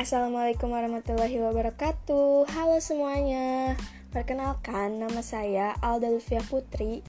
Assalamualaikum warahmatullahi wabarakatuh. Halo semuanya. Perkenalkan, nama saya Alda Lufia Putri.